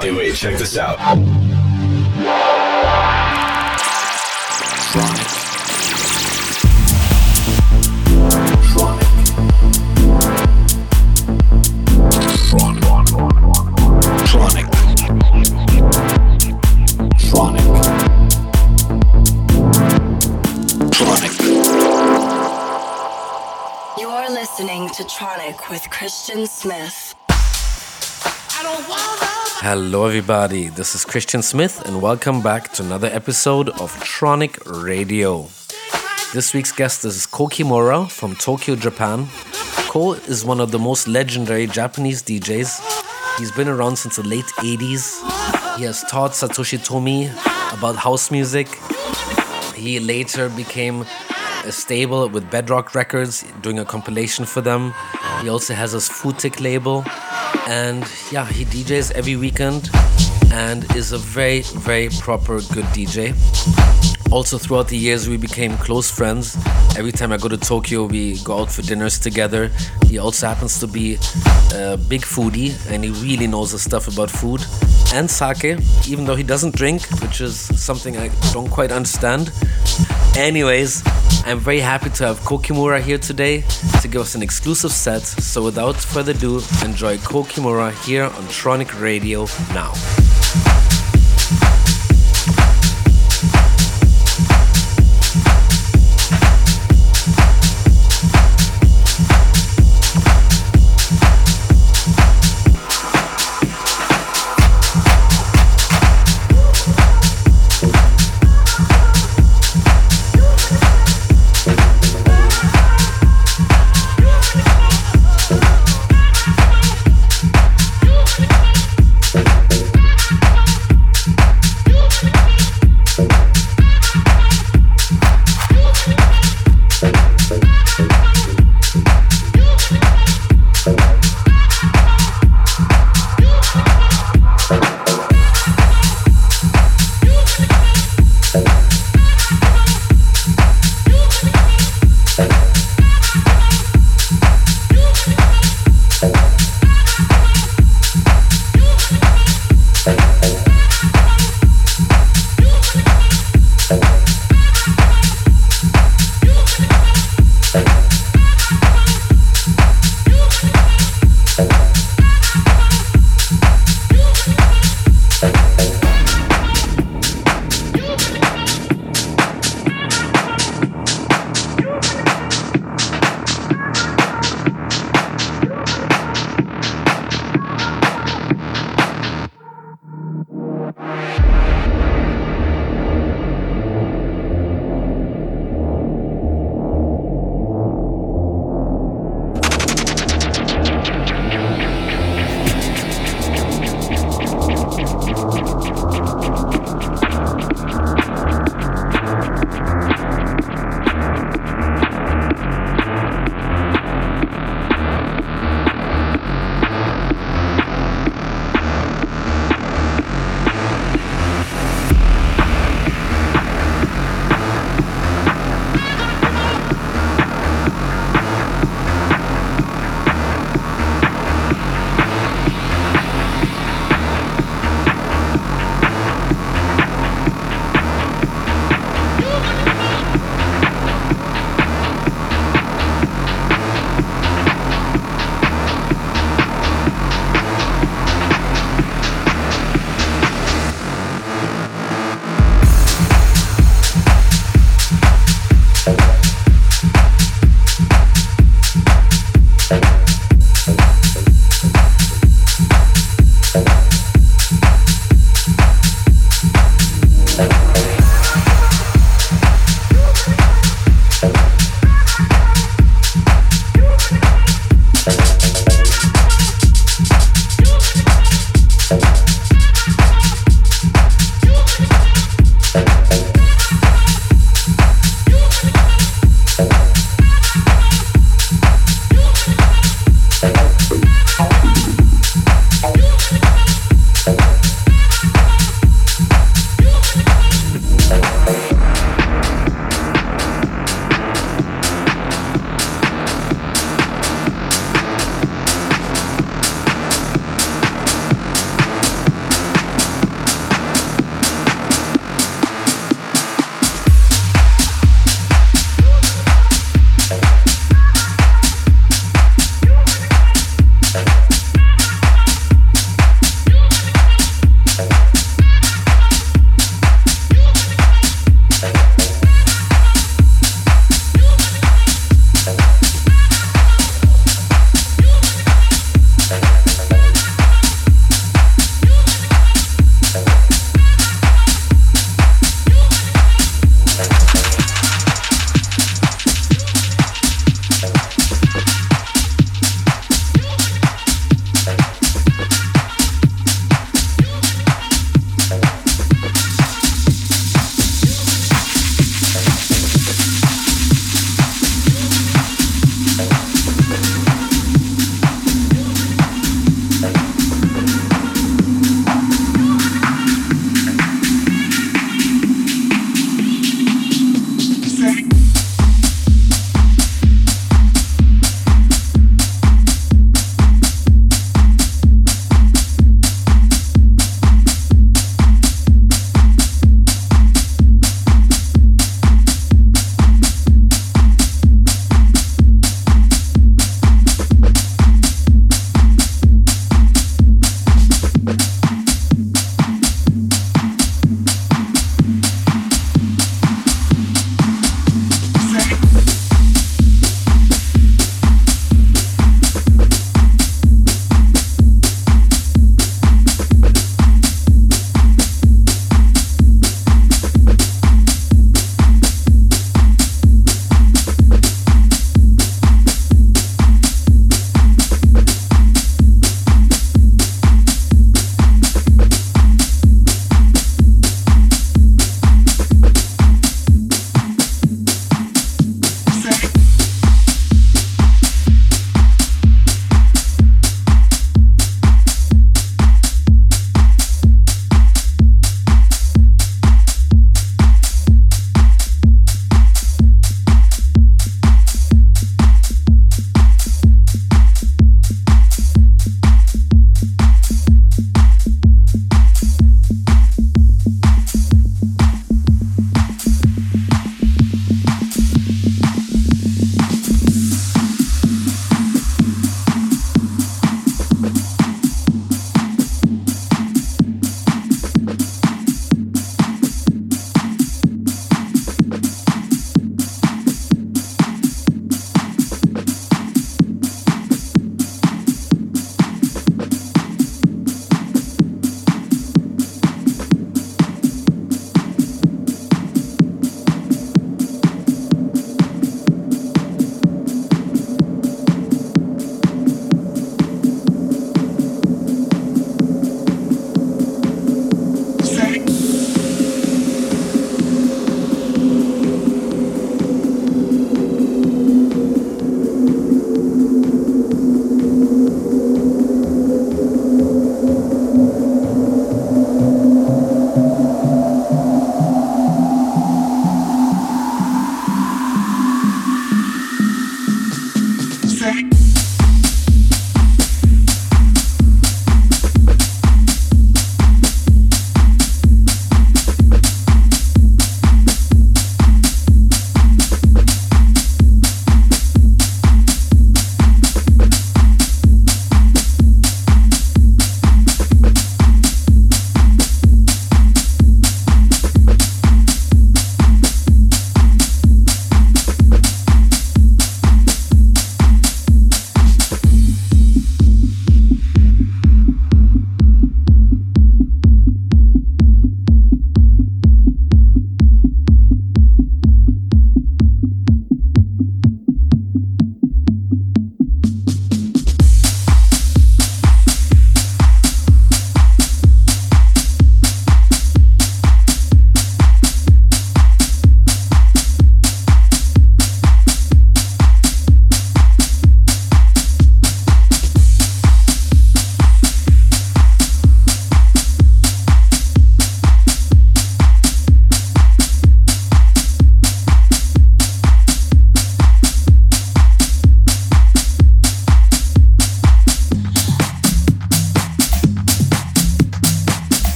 Hey, wait, check this out. Tronic. Tronic. Tronic. You are listening to Tronic with Christian Smith. Hello, everybody. This is Christian Smith, and welcome back to another episode of Tronic Radio. This week's guest is Ko Kimura from Tokyo, Japan. Ko is one of the most legendary Japanese DJs. He's been around since the late 80s. He has taught Satoshi Tomiie about house music. He later became a stable with Bedrock Records, doing a compilation for them. He also has his Futic label. And yeah, he DJs every weekend and is a very, very proper good DJ. Also, throughout the years, we became close friends. Every time I go to Tokyo, we go out for dinners together. He also happens to be a big foodie and he really knows the stuff about food and sake, even though he doesn't drink, which is something I don't quite understand. Anyways, I'm very happy to have Ko Kimura here today to give us an exclusive set. So, without further ado, enjoy Ko Kimura here on Tronic Radio now.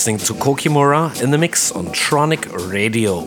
listening to Ko Kimura in the mix on Tronic Radio.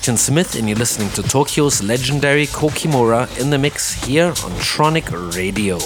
Christian Smith, and you're listening to Tokyo's legendary Ko Kimura in the mix here on Tronic Radio.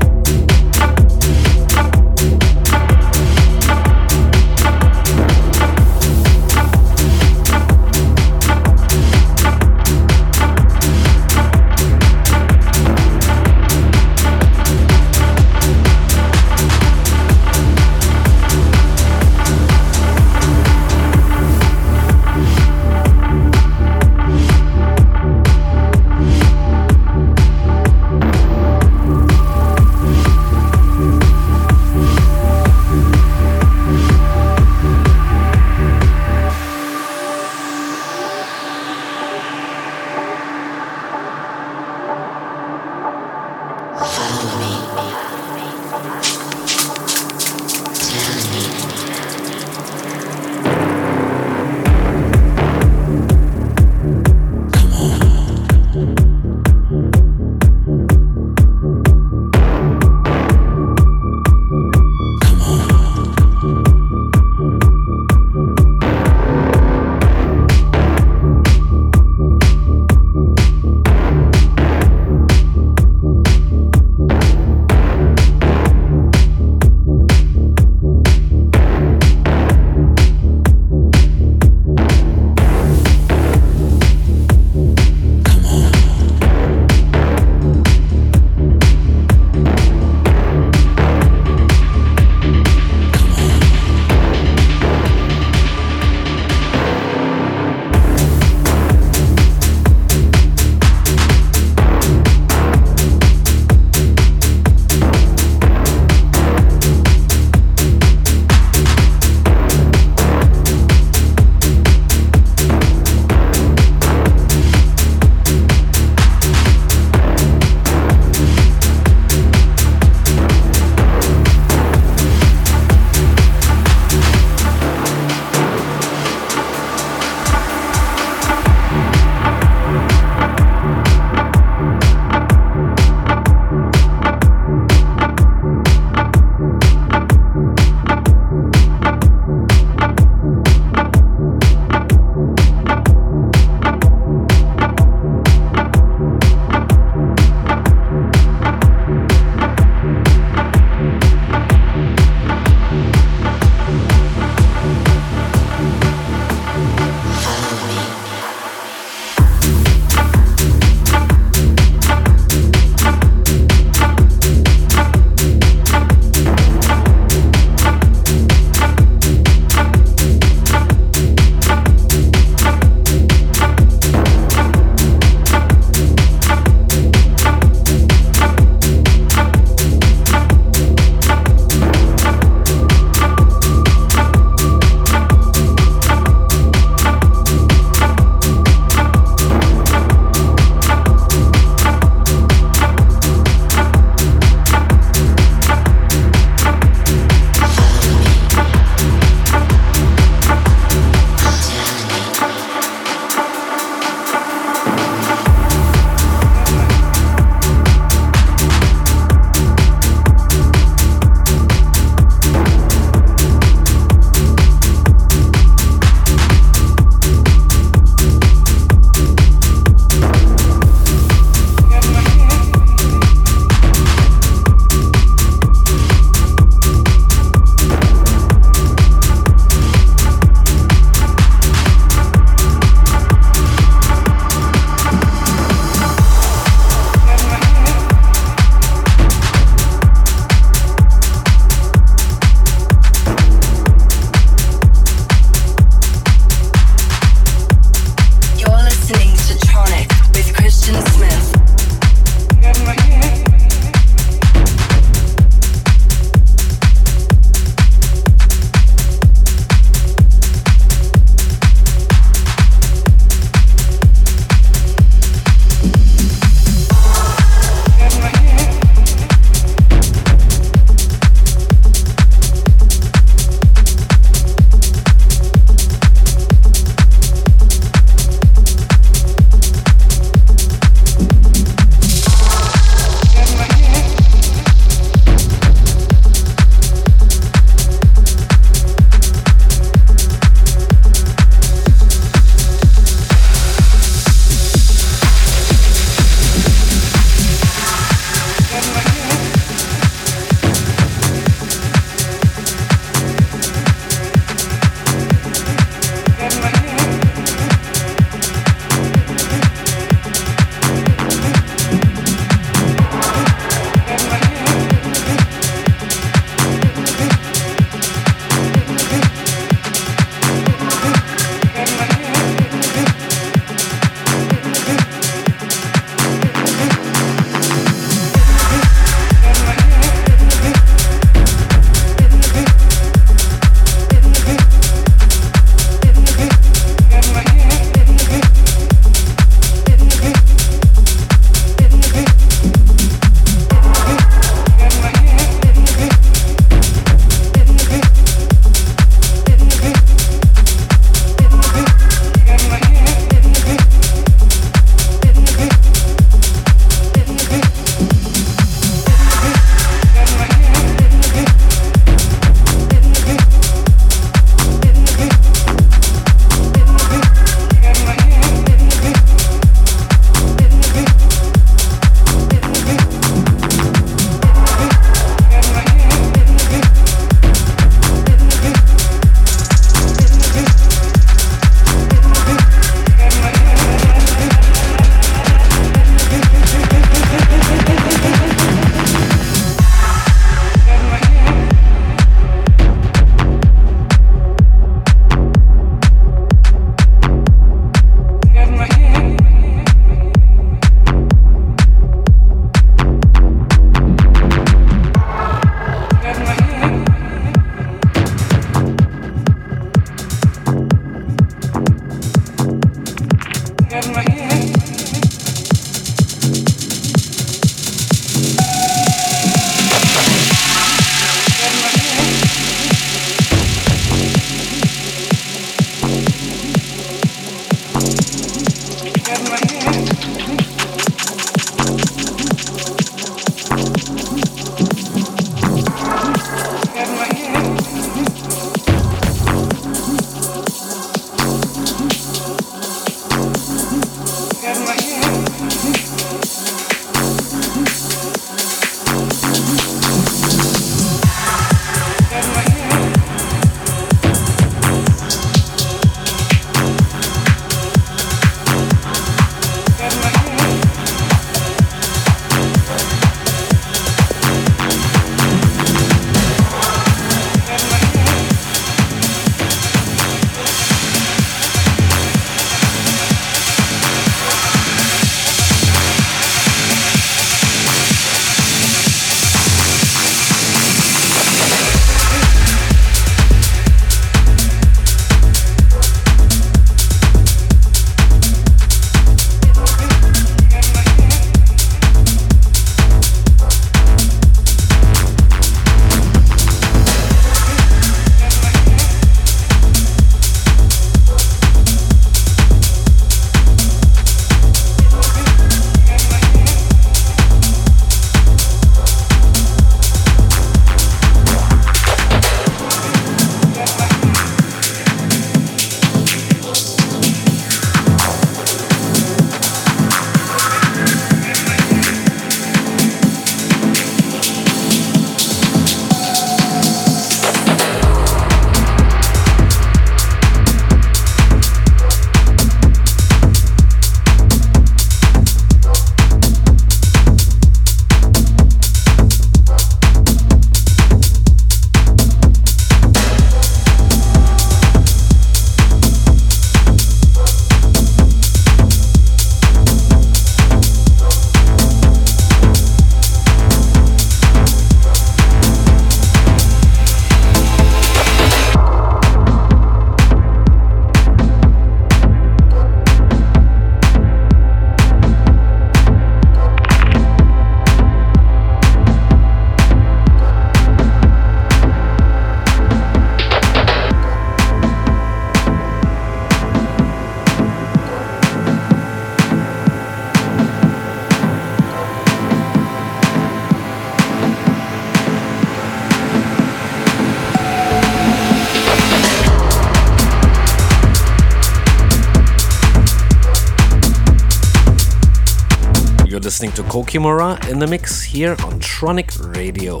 Listening to Ko Kimura in the mix here on Tronic Radio.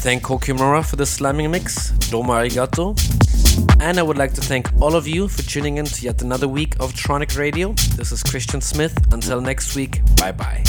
Thank Ko Kimura for the slamming mix. Domo arigato. And I would like to thank all of you for tuning in to yet another week of Tronic Radio. This is Christian Smith. Until next week, bye bye.